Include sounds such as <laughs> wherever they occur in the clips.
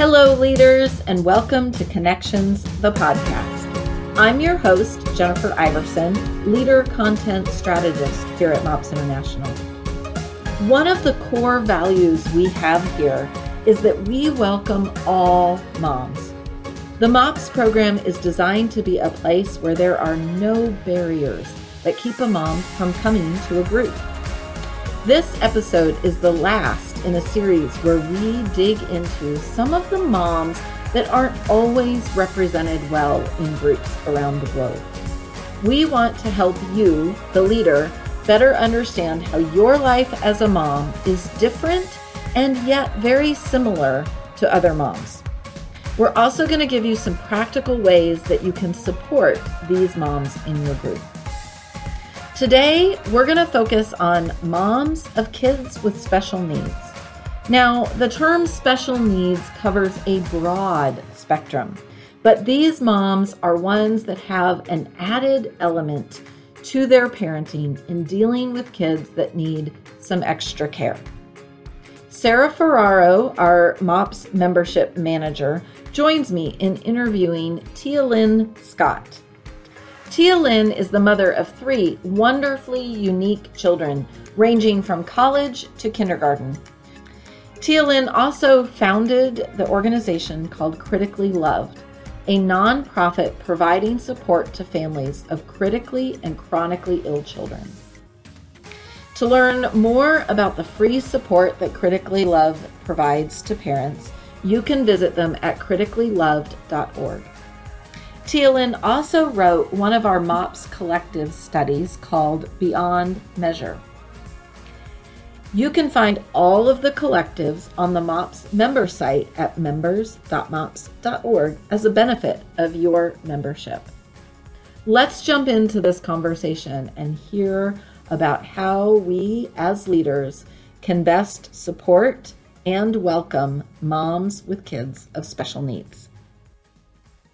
Hello, leaders, and welcome to Connections, the podcast. I'm your host, Jennifer Iverson, leader content strategist here at MOPS International. One of the core values we have here is that we welcome all moms. The MOPS program is designed to be a place where there are no barriers that keep a mom from coming to a group. This episode is the last in a series where we dig into some of the moms that aren't always represented well in groups around the globe. We want to help you, the leader, better understand how your life as a mom is different and yet very similar to other moms. We're also going to give you some practical ways that you can support these moms in your group. Today, we're going to focus on moms of kids with special needs. Now, the term special needs covers a broad spectrum, but these moms are ones that have an added element to their parenting in dealing with kids that need some extra care. Sarah Ferraro, our MOPS membership manager, joins me in interviewing Tia Lynn Scott. Tia Lynn is the mother of three wonderfully unique children, ranging from college to kindergarten. Lynn also founded the organization called Critically Loved, a nonprofit providing support to families of critically and chronically ill children. To learn more about the free support that Critically Loved provides to parents, you can visit them at criticallyloved.org. Lynn also wrote one of our MOPS collective studies called Beyond Measure. You can find all of the collectives on the MOPS member site at members.mops.org as a benefit of your membership. Let's jump into this conversation and hear about how we as leaders can best support and welcome moms with kids of special needs.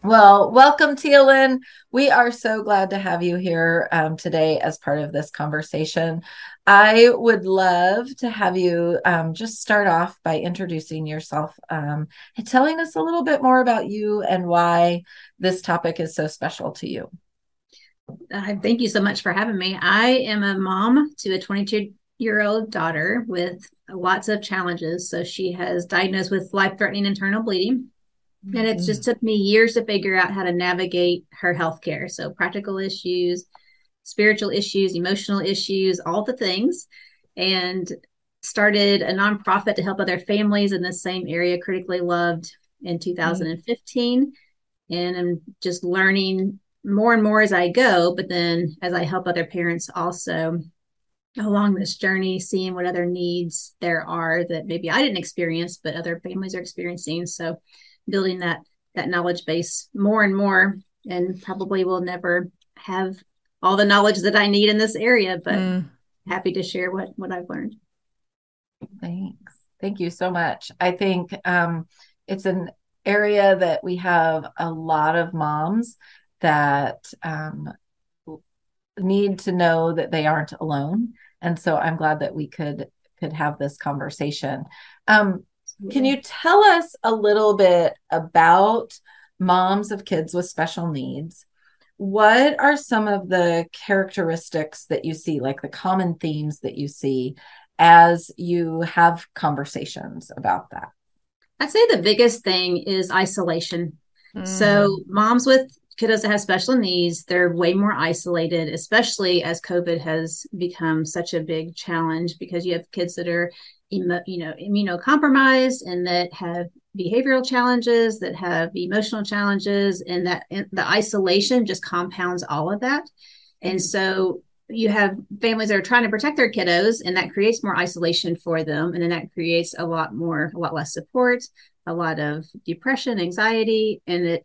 Well, welcome, Tia Lynn. We are so glad to have you here um, today as part of this conversation. I would love to have you um, just start off by introducing yourself um, and telling us a little bit more about you and why this topic is so special to you. Uh, thank you so much for having me. I am a mom to a 22 year old daughter with lots of challenges. So she has diagnosed with life threatening internal bleeding and it just mm-hmm. took me years to figure out how to navigate her healthcare. So, practical issues, spiritual issues, emotional issues, all the things. And started a nonprofit to help other families in the same area, critically loved in 2015. Mm-hmm. And I'm just learning more and more as I go. But then as I help other parents also along this journey, seeing what other needs there are that maybe I didn't experience, but other families are experiencing. So building that that knowledge base more and more and probably will never have all the knowledge that I need in this area, but mm. happy to share what what I've learned. Thanks. Thank you so much. I think um, it's an area that we have a lot of moms that um, need to know that they aren't alone, and so I'm glad that we could could have this conversation. Um, can you tell us a little bit about moms of kids with special needs? What are some of the characteristics that you see, like the common themes that you see as you have conversations about that? I'd say the biggest thing is isolation. Mm. So, moms with kiddos that have special needs, they're way more isolated, especially as COVID has become such a big challenge because you have kids that are, you know, immunocompromised and that have behavioral challenges, that have emotional challenges, and that and the isolation just compounds all of that. And so you have families that are trying to protect their kiddos, and that creates more isolation for them, and then that creates a lot more, a lot less support, a lot of depression, anxiety, and it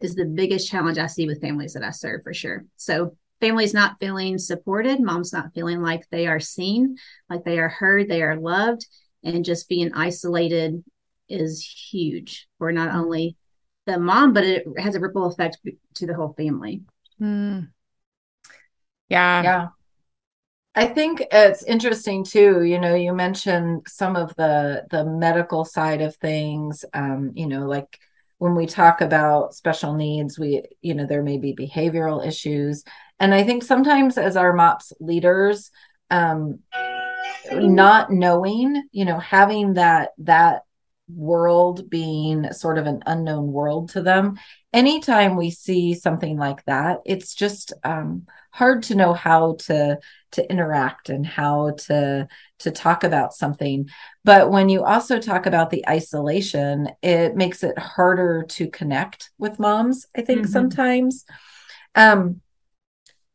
is the biggest challenge I see with families that I serve for sure. So families not feeling supported, moms not feeling like they are seen, like they are heard, they are loved, and just being isolated is huge for not only the mom, but it has a ripple effect to the whole family. Mm. Yeah. Yeah. I think it's interesting too. You know, you mentioned some of the the medical side of things. Um, you know, like when we talk about special needs, we you know there may be behavioral issues, and I think sometimes as our MOPS leaders, um, not knowing, you know, having that that world being sort of an unknown world to them. Anytime we see something like that it's just um, hard to know how to to interact and how to to talk about something. But when you also talk about the isolation it makes it harder to connect with moms i think mm-hmm. sometimes. Um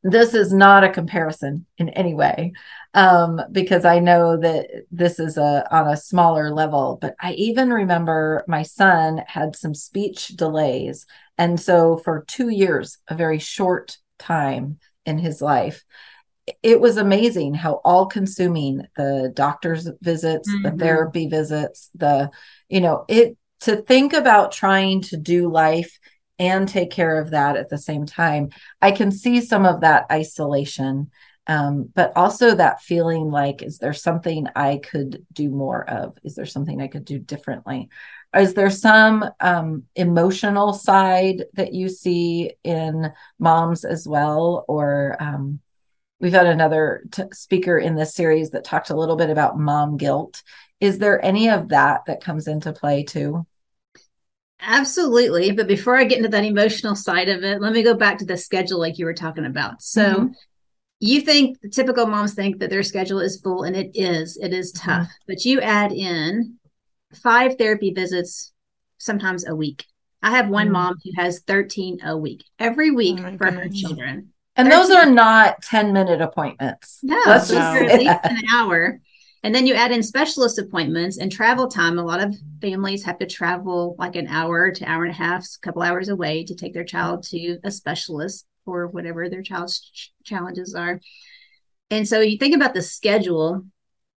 this is not a comparison in any way um, because I know that this is a on a smaller level. But I even remember my son had some speech delays, and so for two years, a very short time in his life, it was amazing how all consuming the doctor's visits, mm-hmm. the therapy visits, the you know it to think about trying to do life and take care of that at the same time. I can see some of that isolation. Um, but also that feeling like is there something i could do more of? Is there something i could do differently? Is there some um, emotional side that you see in moms as well? Or um, we've had another t- speaker in this series that talked a little bit about mom guilt. Is there any of that that comes into play too Absolutely. But before I get into that emotional side of it, let me go back to the schedule like you were talking about. So, mm-hmm you think the typical moms think that their schedule is full and it is it is mm-hmm. tough mm-hmm. but you add in five therapy visits sometimes a week i have one mm-hmm. mom who has 13 a week every week oh for goodness. her children and those are not 10 minute appointments no let's just at least an hour and then you add in specialist appointments and travel time a lot of families have to travel like an hour to hour and a half a couple hours away to take their child to a specialist or whatever their child's ch- challenges are. And so you think about the schedule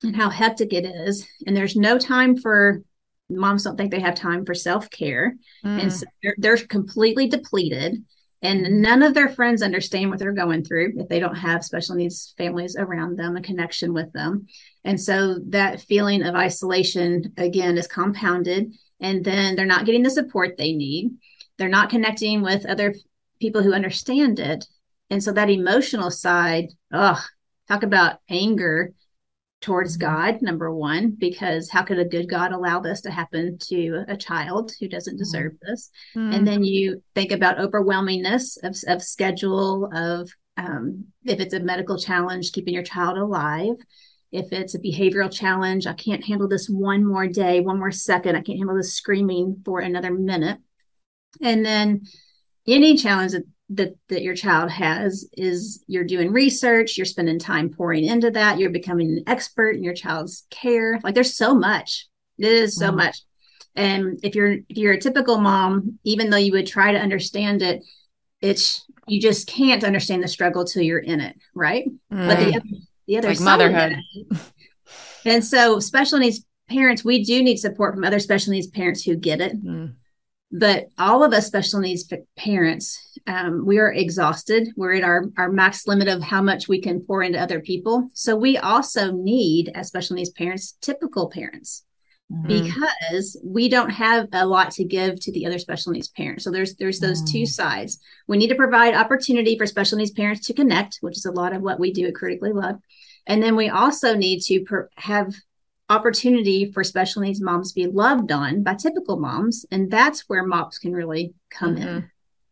and how hectic it is, and there's no time for moms don't think they have time for self-care mm. and so they're, they're completely depleted and none of their friends understand what they're going through if they don't have special needs families around them a connection with them and so that feeling of isolation again is compounded and then they're not getting the support they need they're not connecting with other people who understand it. And so that emotional side, oh, talk about anger towards mm-hmm. God, number one, because how could a good God allow this to happen to a child who doesn't mm-hmm. deserve this? Mm. And then you think about overwhelmingness of, of schedule, of um, if it's a medical challenge, keeping your child alive. If it's a behavioral challenge, I can't handle this one more day, one more second. I can't handle this screaming for another minute. And then any challenge that, that that your child has is you're doing research you're spending time pouring into that you're becoming an expert in your child's care like there's so much it is so wow. much and if you're if you're a typical mom even though you would try to understand it it's you just can't understand the struggle till you're in it right mm. but the, mm. The other like motherhood. and so special needs parents we do need support from other special needs parents who get it. Mm but all of us special needs parents um, we are exhausted. We're at our, our max limit of how much we can pour into other people. So we also need as special needs parents typical parents. Mm-hmm. because we don't have a lot to give to the other special needs parents. So there's there's those mm-hmm. two mm. sides. We need to provide opportunity for special needs parents to connect which is a lot of what we do at critically loved and then we also need to per- have opportunity for special needs moms to be loved on by typical moms. And that's where MOPS can really come mm-hmm. in.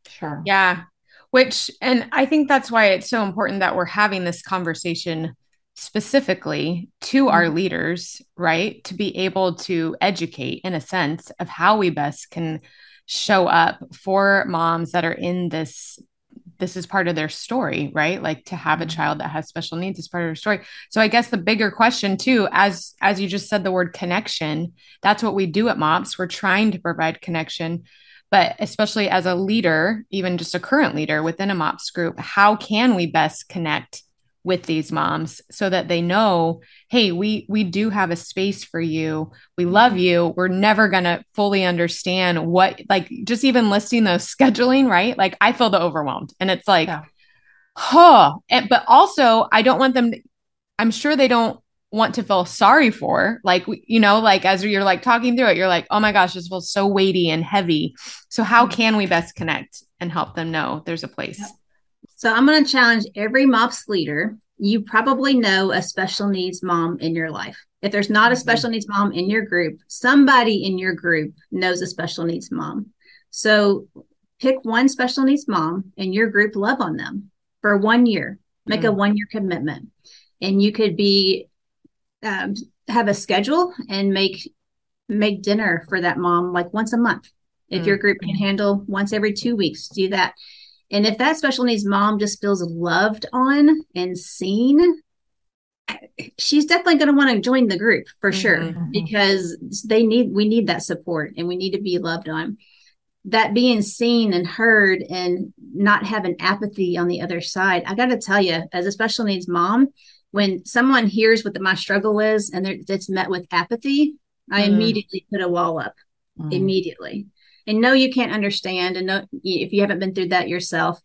Sure. Yeah. Which, and I think that's why it's so important that we're having this conversation specifically to mm-hmm. our leaders, right? To be able to educate in a sense of how we best can show up for moms that are in this this is part of their story, right? Like to have a mm-hmm. child that has special needs is part of their story. So I guess the bigger question too, as as you just said the word connection, that's what we do at MOPS. We're trying to provide connection. But especially as a leader, even just a current leader within a MOPS group, how can we best connect with these moms so that they know hey we we do have a space for you we love you we're never going to fully understand what like just even listing those <laughs> scheduling right like i feel the overwhelmed and it's like yeah. huh and, but also i don't want them to, I'm sure they don't want to feel sorry for. Like, you know, like as you're like talking through it, you're like, oh my gosh, this feels so weighty and heavy. So, how mm-hmm. can we best connect and help them know there's a place? So, I'm going to challenge every MOPS leader. You probably know a special needs mom in your life. If there's not a mm-hmm. special needs mom in your group, somebody in your group knows a special needs mom. So, pick one special needs mom and your group, love on them for one year, make mm-hmm. a one year commitment. And you could be um, have a schedule and make make dinner for that mom like once a month. If mm-hmm. your group can handle once every two weeks, do that. And if that special needs mom just feels loved on and seen, she's definitely going to want to join the group for mm-hmm. sure mm-hmm. because they need we need that support and we need to be loved on that being seen and heard and not having apathy on the other side i got to tell you as a special needs mom when someone hears what the, my struggle is and it's met with apathy, I mm. immediately put a wall up mm. immediately. And no, you can't understand. And no, if you haven't been through that yourself,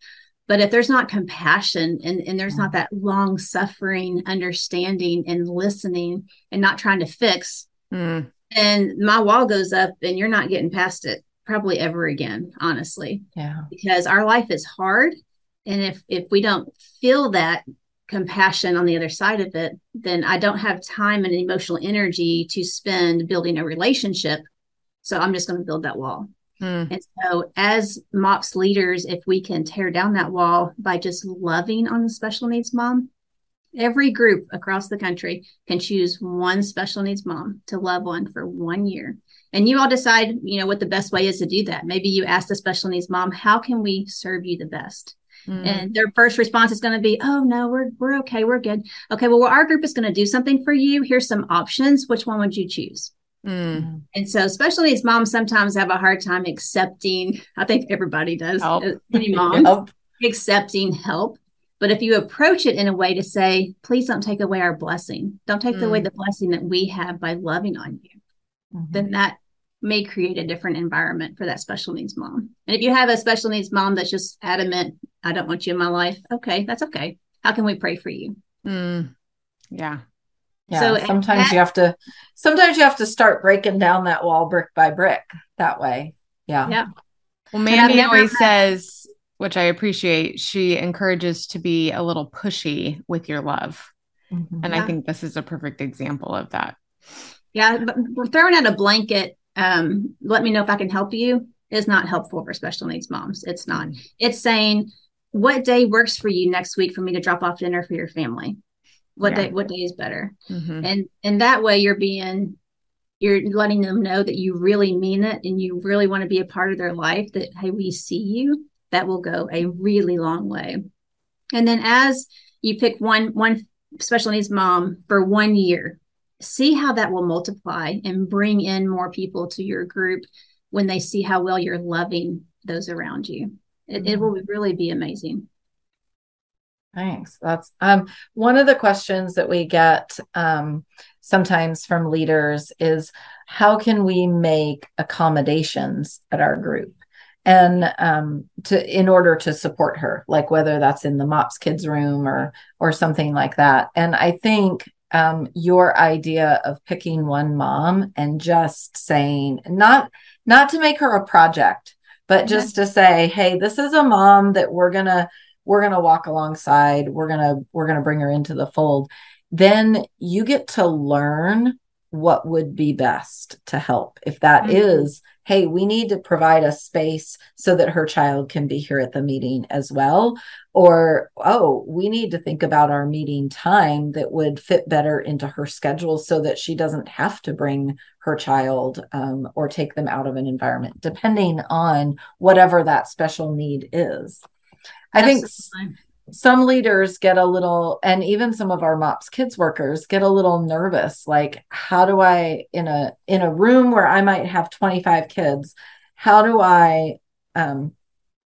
but if there's not compassion and, and there's not that long suffering, understanding and listening and not trying to fix, mm. and my wall goes up and you're not getting past it probably ever again, honestly. Yeah. Because our life is hard. And if if we don't feel that compassion on the other side of it, then I don't have time and emotional energy to spend building a relationship. So I'm just going to build that wall. Hmm. And so, as MOPS leaders, if we can tear down that wall by just loving on the special needs mom, every group across the country can choose one special needs mom to love on for one year. And you all decide, you know, what the best way is to do that. Maybe you ask the special needs mom, how can we serve you the best? Mm. And their first response is going to be, "Oh no, we're we're okay, we're good." Okay, well, our group is going to do something for you. Here's some options. Which one would you choose? Mm. And so, especially as moms, sometimes have a hard time accepting. I think everybody does. Help. Uh, any <laughs> moms help. accepting help. But if you approach it in a way to say, "Please don't take away our blessing. Don't take mm. away the blessing that we have by loving on you," mm-hmm. then that may create a different environment for that special needs mom. And if you have a special needs mom that's just adamant, I don't want you in my life, okay, that's okay. How can we pray for you? Mm, yeah. Yeah. So sometimes you have to sometimes you have to start breaking down that wall brick by brick that way. Yeah. Yeah. Well, Mandy always had... says, which I appreciate, she encourages to be a little pushy with your love. Mm-hmm. And yeah. I think this is a perfect example of that. Yeah, but we're throwing out a blanket um, let me know if I can help you is not helpful for special needs moms. It's not. It's saying what day works for you next week for me to drop off dinner for your family. What yeah. day? What day is better? Mm-hmm. And and that way you're being you're letting them know that you really mean it and you really want to be a part of their life. That hey, we see you. That will go a really long way. And then as you pick one one special needs mom for one year see how that will multiply and bring in more people to your group when they see how well you're loving those around you. It, mm-hmm. it will really be amazing. Thanks. That's um, one of the questions that we get um, sometimes from leaders is how can we make accommodations at our group? and um, to in order to support her like whether that's in the mops kids room or or something like that and i think um, your idea of picking one mom and just saying not not to make her a project but just to say hey this is a mom that we're gonna we're gonna walk alongside we're gonna we're gonna bring her into the fold then you get to learn what would be best to help if that mm-hmm. is hey, we need to provide a space so that her child can be here at the meeting as well. Or, oh, we need to think about our meeting time that would fit better into her schedule so that she doesn't have to bring her child um, or take them out of an environment, depending on whatever that special need is. I think some leaders get a little and even some of our mops kids workers get a little nervous like how do i in a in a room where i might have 25 kids how do i um,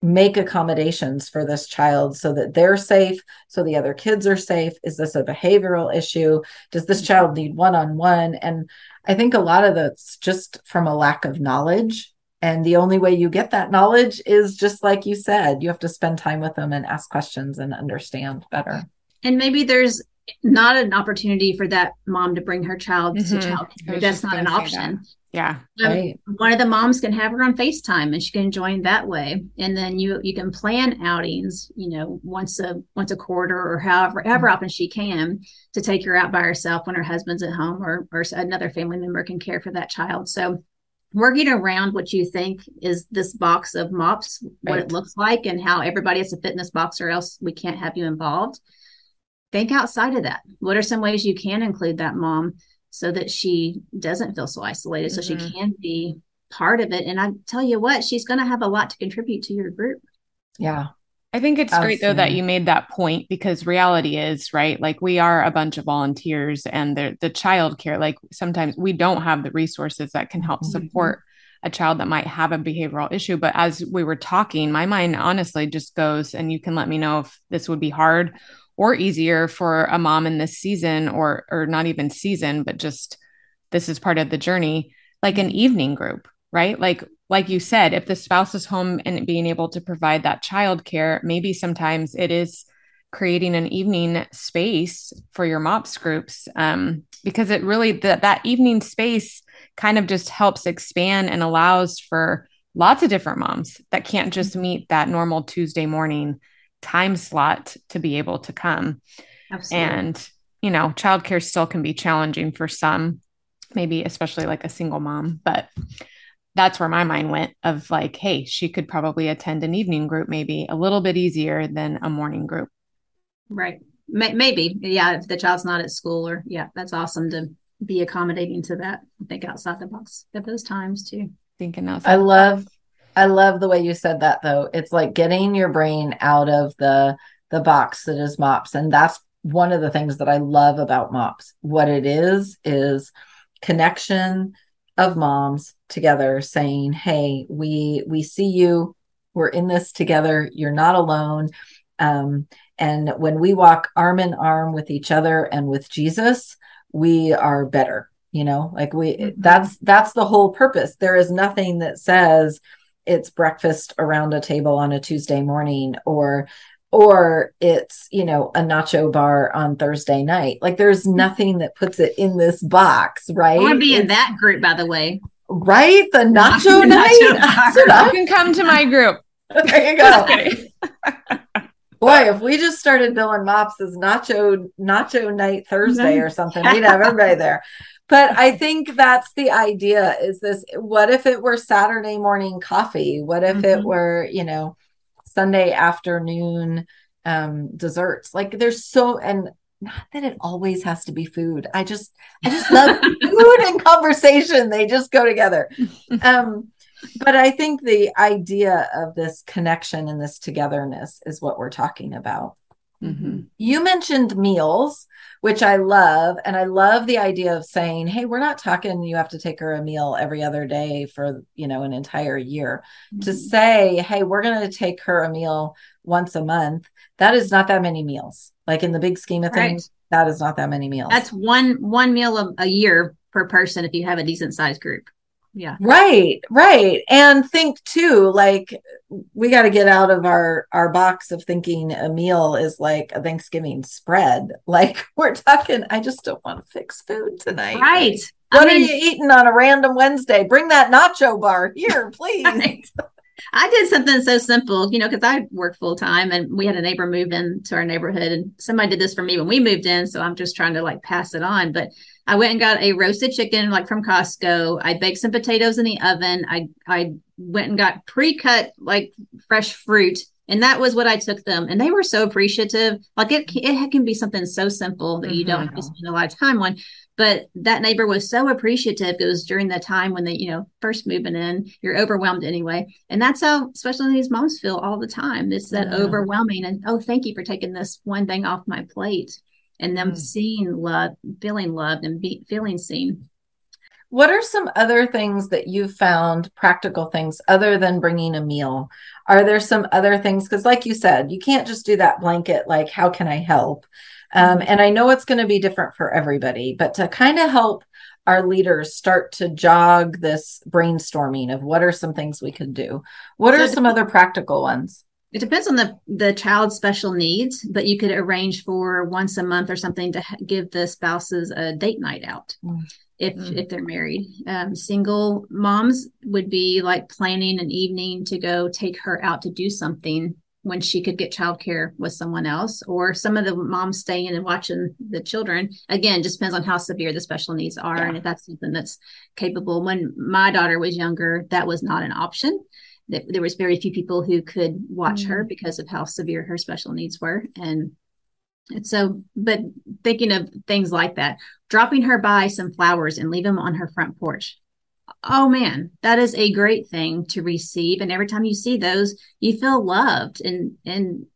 make accommodations for this child so that they're safe so the other kids are safe? Is this a behavioral issue? Does this child need one-on-one? And i think a lot of that's just from a lack of knowledge and the only way you get that knowledge is just like you said, you have to spend time with them and ask questions and understand better. And maybe there's not an opportunity for that mom to bring her child mm-hmm. to child care. That's not an option. That. Yeah. Um, right. One of the moms can have her on FaceTime and she can join that way. And then you you can plan outings, you know, once a once a quarter or however however often she can to take her out by herself when her husband's at home or or another family member can care for that child. So working around what you think is this box of mops, what it looks like and how everybody has to fit in this box or else we can't have you involved. Think outside of that. What are some ways you can include that mom? so that she doesn't feel so isolated mm-hmm. so she mm-hmm. can be part of it and i tell you what she's going to have a lot to contribute to your group yeah I think it's Absolutely. great though that you made that point because reality is right. Like we are a bunch of volunteers, and the the child care. Like sometimes we don't have the resources that can help mm-hmm. support a child that might have a behavioral issue. But as we were talking, my mind honestly just goes, and you can let me know if this would be hard or easier for a mom in this season or or not even season but just this is part of the journey like an evening group right like like you said if the spouse is home and being able to provide that child care maybe sometimes it is creating an evening space for your mops groups um, because it really that that evening space kind of just helps expand and allows for lots of different moms that can't just mm-hmm. meet that normal tuesday morning time slot to be able to come. Absolutely. And, you know, childcare still can be challenging for some, maybe especially like a single mom, but that's where my mind went of like, hey, she could probably attend an evening group, maybe a little bit easier than a morning group. Right. Maybe. Yeah. If the child's not at school or, yeah, that's awesome to be accommodating to that. Think outside the box at those times too. Thinking outside. I love I love the way you said that though. It's like getting your brain out of the the box that is mops and that's one of the things that I love about mops. What it is is connection of moms together saying, "Hey, we we see you. We're in this together. You're not alone." Um, and when we walk arm in arm with each other and with Jesus, we are better. You know, like we mm-hmm. that's that's the whole purpose. There is nothing that says it's breakfast around a table on a Tuesday morning or or it's you know a nacho bar on Thursday night. Like there's mm-hmm. nothing that puts it in this box, right? I want to be it's, in that group, by the way. Right, the <laughs> nacho, nacho night. Nacho you can come to my group. <laughs> there you go. <laughs> Boy, if we just started billing mops as nacho nacho night Thursday or something, we'd have everybody there but I think that's the idea is this what if it were Saturday morning coffee? What if mm-hmm. it were, you know, Sunday afternoon um desserts? Like there's so and not that it always has to be food. I just I just love <laughs> food and conversation. They just go together. Um but I think the idea of this connection and this togetherness is what we're talking about. Mm-hmm. You mentioned meals, which I love. And I love the idea of saying, hey, we're not talking you have to take her a meal every other day for, you know, an entire year. Mm-hmm. To say, hey, we're going to take her a meal once a month, that is not that many meals. Like in the big scheme of things, right. that is not that many meals. That's one one meal a, a year per person if you have a decent sized group yeah. Right right. And think too like we got to get out of our our box of thinking a meal is like a thanksgiving spread. <laughs> Like we're talking i just don't want to fix food tonight. Right. What I mean, are you eating on a random wednesday? Bring that nacho bar here <laughs> please. right. <laughs> I did something so simple, you know, because I work full time and we had a neighbor move into our neighborhood and somebody did this for me when we moved in. So I'm just trying to like pass it on. But I went and got a roasted chicken like from Costco. I baked some potatoes in the oven. I I went and got pre-cut like fresh fruit and that was what I took them and they were so appreciative. Like it it can be something so simple that you don't have to mm-hmm. spend a lot of time on. But that neighbor was so appreciative. It was during the time when they, you know, first moving in, you're overwhelmed anyway. And that's how especially these moms feel all the time. It's that yeah. overwhelming and oh, thank you for taking this one thing off my plate and them mm. seeing love, feeling loved, and be, feeling seen. What are some other things that you've found practical things other than bringing a meal? Are there some other things? Because, like you said, you can't just do that blanket, like, how can I help? Um, and I know it's going to be different for everybody, but to kind of help our leaders start to jog this brainstorming of what are some things we could do? What are some other practical ones? It depends on the the child's special needs, but you could arrange for once a month or something to give the spouses a date night out. Mm. If, mm. if they're married, um, single moms would be like planning an evening to go take her out to do something when she could get childcare with someone else, or some of the moms staying and watching the children. Again, just depends on how severe the special needs are, yeah. and if that's something that's capable. When my daughter was younger, that was not an option there was very few people who could watch mm-hmm. her because of how severe her special needs were and and so but thinking of things like that dropping her by some flowers and leave them on her front porch oh man that is a great thing to receive and every time you see those you feel loved and and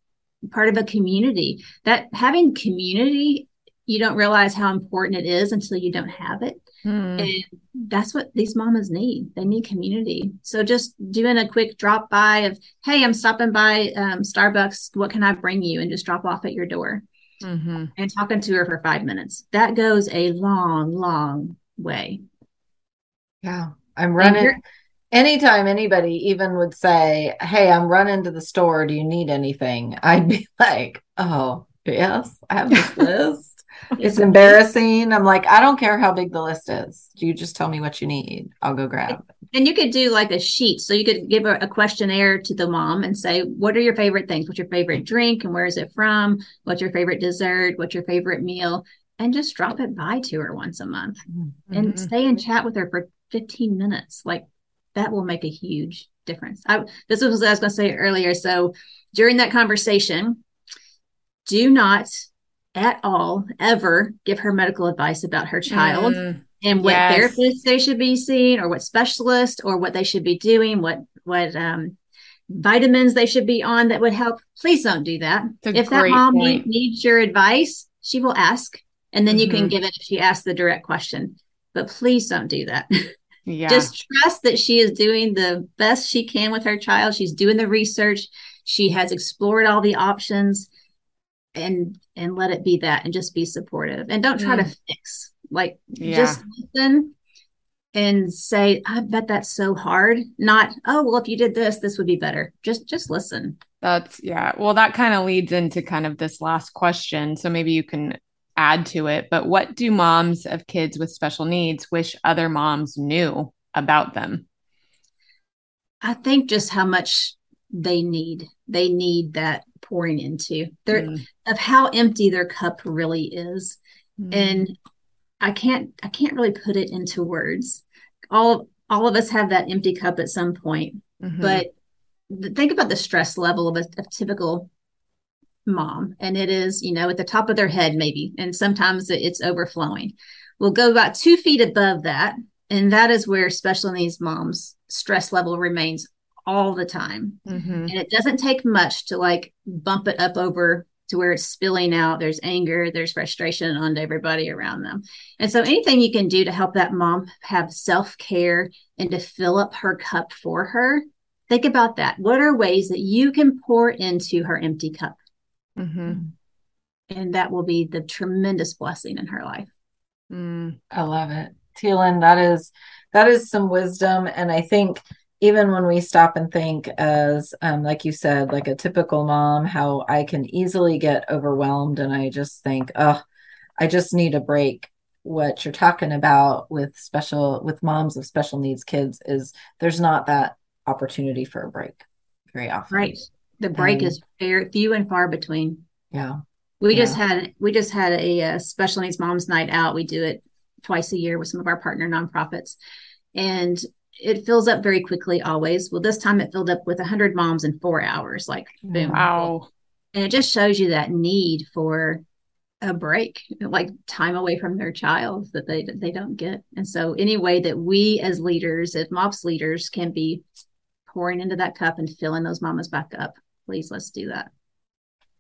part of a community that having community you don't realize how important it is until you don't have it Mm. And that's what these mamas need. They need community. So just doing a quick drop by of, hey, I'm stopping by um, Starbucks. What can I bring you? And just drop off at your door mm-hmm. and talking to her for five minutes. That goes a long, long way. Yeah. I'm running. Anytime anybody even would say, Hey, I'm running to the store. Do you need anything? I'd be <laughs> like, Oh, yes, I have this <laughs> list it's embarrassing. I'm like, I don't care how big the list is. You just tell me what you need. I'll go grab. And you could do like a sheet. So you could give a, a, questionnaire to the mom and say, What are your favorite things? What's your favorite drink? And where is it from? What's your favorite dessert? What's your favorite meal? And just drop it by to her once a month mm-hmm. and stay and chat with her for 15 minutes. Like that will make a huge difference. I, this was what I was going to say earlier. So during that conversation, do not at all ever give her medical advice about her child mm, and what yes. therapist they should be seeing or what specialist or what they should be doing what what um, vitamins they should be on that would help please don't do that if that mom need, needs your advice she will ask and then mm-hmm. you can mm-hmm. give it if she asks the direct question but please don't do that. <laughs> Yeah. just trust that she is doing the best she can with her child. She's doing the research. She has explored all the options and and let it be that and just be supportive. And don't try mm. to fix like yeah. just listen and say i bet that's so hard. Not oh well if you did this this would be better. Just just listen. That's yeah. Well that kind of leads into kind of this last question. So maybe you can add to it but what do moms of kids with special needs wish other moms knew about them i think just how much they need they need that pouring into their mm. of how empty their cup really is mm. and i can't i can't really put it into words all all of us have that empty cup at some point mm-hmm. but think about the stress level of a, a typical mom and it is you know at the top of their head maybe and sometimes it's overflowing we'll go about two feet above that and that is where special needs moms stress level remains all the time. Mm-hmm. And it doesn't take much to like bump it up over to where it's spilling out. There's anger, there's frustration onto everybody around them. And so anything you can do to help that mom have self care and to fill up her cup for her, think about that. What are ways that you can pour into her empty cup? Mm-hmm. And that will be the tremendous blessing in her life. Mm, I love it. Tia Lynn, that is that is some wisdom. And I think even when we stop and think as um, like you said like a typical mom how i can easily get overwhelmed and i just think oh i just need a break what you're talking about with special with moms of special needs kids is there's not that opportunity for a break very often right the break is very few and far between yeah we yeah. just had we just had a, a special needs moms night out we do it twice a year with some of our partner nonprofits and it fills up very quickly always. Well, this time it filled up with 100 moms in four hours, like boom. Wow. And it just shows you that need for a break, like time away from their child that they they don't get. And so, any way that we as leaders, as MOPS leaders, can be pouring into that cup and filling those mamas back up, please let's do that.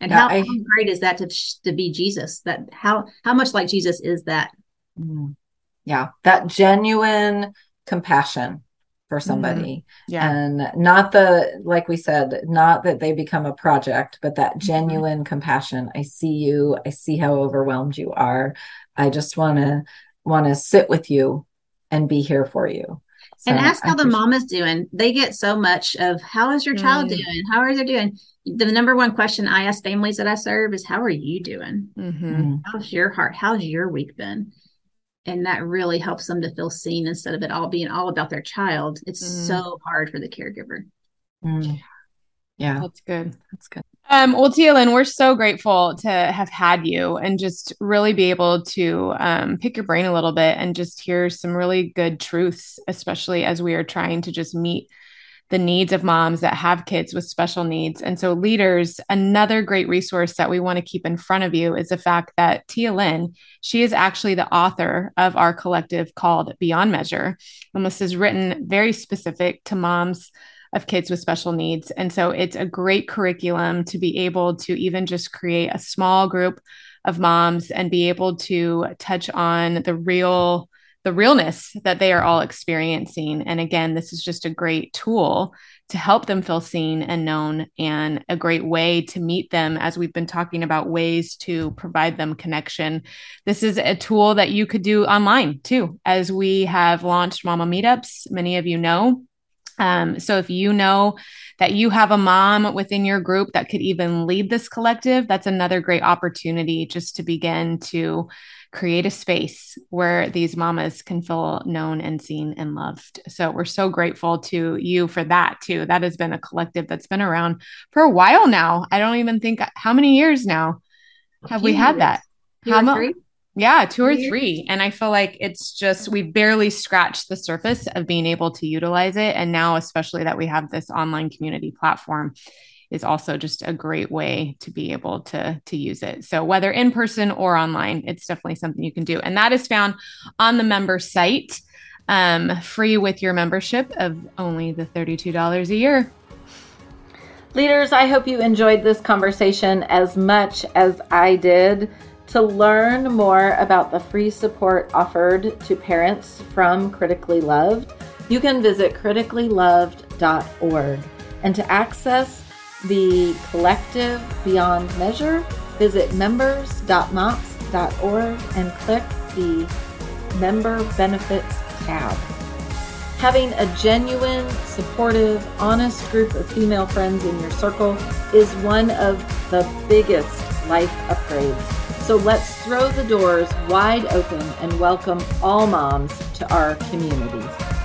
And yeah, how, I, how, great is that to to be Jesus? That how how much like Jesus is that? Mm. Yeah, that genuine compassion for mm-hmm. somebody mm-hmm. yeah. and not the like we said not that they become a project but that mm-hmm. genuine mm-hmm. compassion i see you i see how overwhelmed you are i just want to want to sit with you and be here for you So and ask how the mom is doing. They get so much of how is your child mm. doing? How are they doing? The number one question I ask families that I serve is how are you doing? Mm-hmm. How's your heart? How's your week been? And that really helps them to feel seen instead of it all being all about their child. It's mm. so hard for the caregiver. Mm. Yeah. That's good. That's good. Um, well, Tia Lynn, we're so grateful to have had you and just really be able to um, pick your brain a little bit and just hear some really good truths, especially as we are trying to just meet the needs of moms that have kids with special needs. And so, leaders, another great resource that we want to keep in front of you is the fact that Tia Lynn, she is actually the author of our collective called Beyond Measure. And this is written very specific to moms of kids with special needs. And so it's a great curriculum to be able to even just create a small group of moms and be able to touch on the real the realness that they are all experiencing. And again, this is just a great tool to help them feel seen and known and a great way to meet them as we've been talking about ways to provide them connection. This is a tool that you could do online too, as we have launched Mama Meetups. Many of you know um, so if you know that you have a mom within your group that could even lead this collective, that's another great opportunity just to begin to create a space where these mamas can feel known and seen and loved. So we're so grateful to you for that too. That has been a collective that's been around for a while now. I don't even think how many years now have we had that? How many? Yeah, two or three. And I feel like it's just, we've barely scratched the surface of being able to utilize it. And now, especially that we have this online community platform, is also just a great way to be able to to use it. So whether in person or online, it's definitely something you can do. And that is found on the member site, um, free with your membership of only the $32 a year. Leaders, I hope you enjoyed this conversation as much as I did. To learn more about the free support offered to parents from Critically Loved, you can visit criticallyloved.org. And to access the collective Beyond Measure, visit members.mops.org and click the Member Benefits tab. Having a genuine, supportive, honest group of female friends in your circle is one of the biggest life upgrades so let's throw the doors wide open and welcome all moms to our communities.